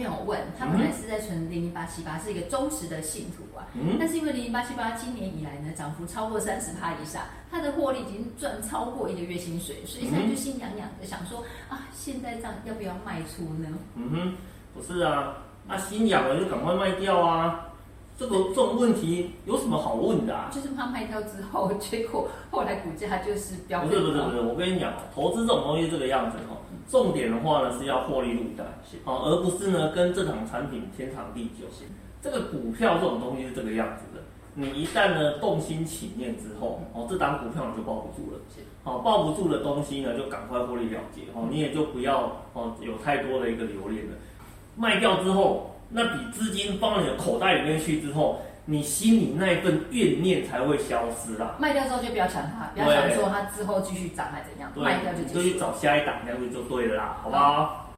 朋友问，他本来是在存零零八七八，是一个忠实的信徒啊。嗯。但是因为零零八七八今年以来呢，涨幅超过三十趴以上，他的获利已经赚超过一个月薪水，所以现在就心痒痒的想说啊，现在这样要不要卖出呢？嗯哼，不是啊，那心痒了就赶快卖掉啊。这个这种问题有什么好问的啊？就是怕卖掉之后，结果后来股价就是飙。不是不是不是，我跟你讲，投资这种东西这个样子哦，重点的话呢是要获利入袋，哦，而不是呢跟这档产品天长地久。这个股票这种东西是这个样子的，你一旦呢动心起念之后，哦，这档股票你就抱不住了，好，抱不住的东西呢就赶快获利了结，哦，你也就不要哦有太多的一个留恋了，卖掉之后。那笔资金放到你的口袋里面去之后，你心里那一份怨念才会消失啦。卖掉之后就不要想它，不要想说它之后继续涨还怎样，卖掉就就去找下一档，这样子就对了啦，好不好？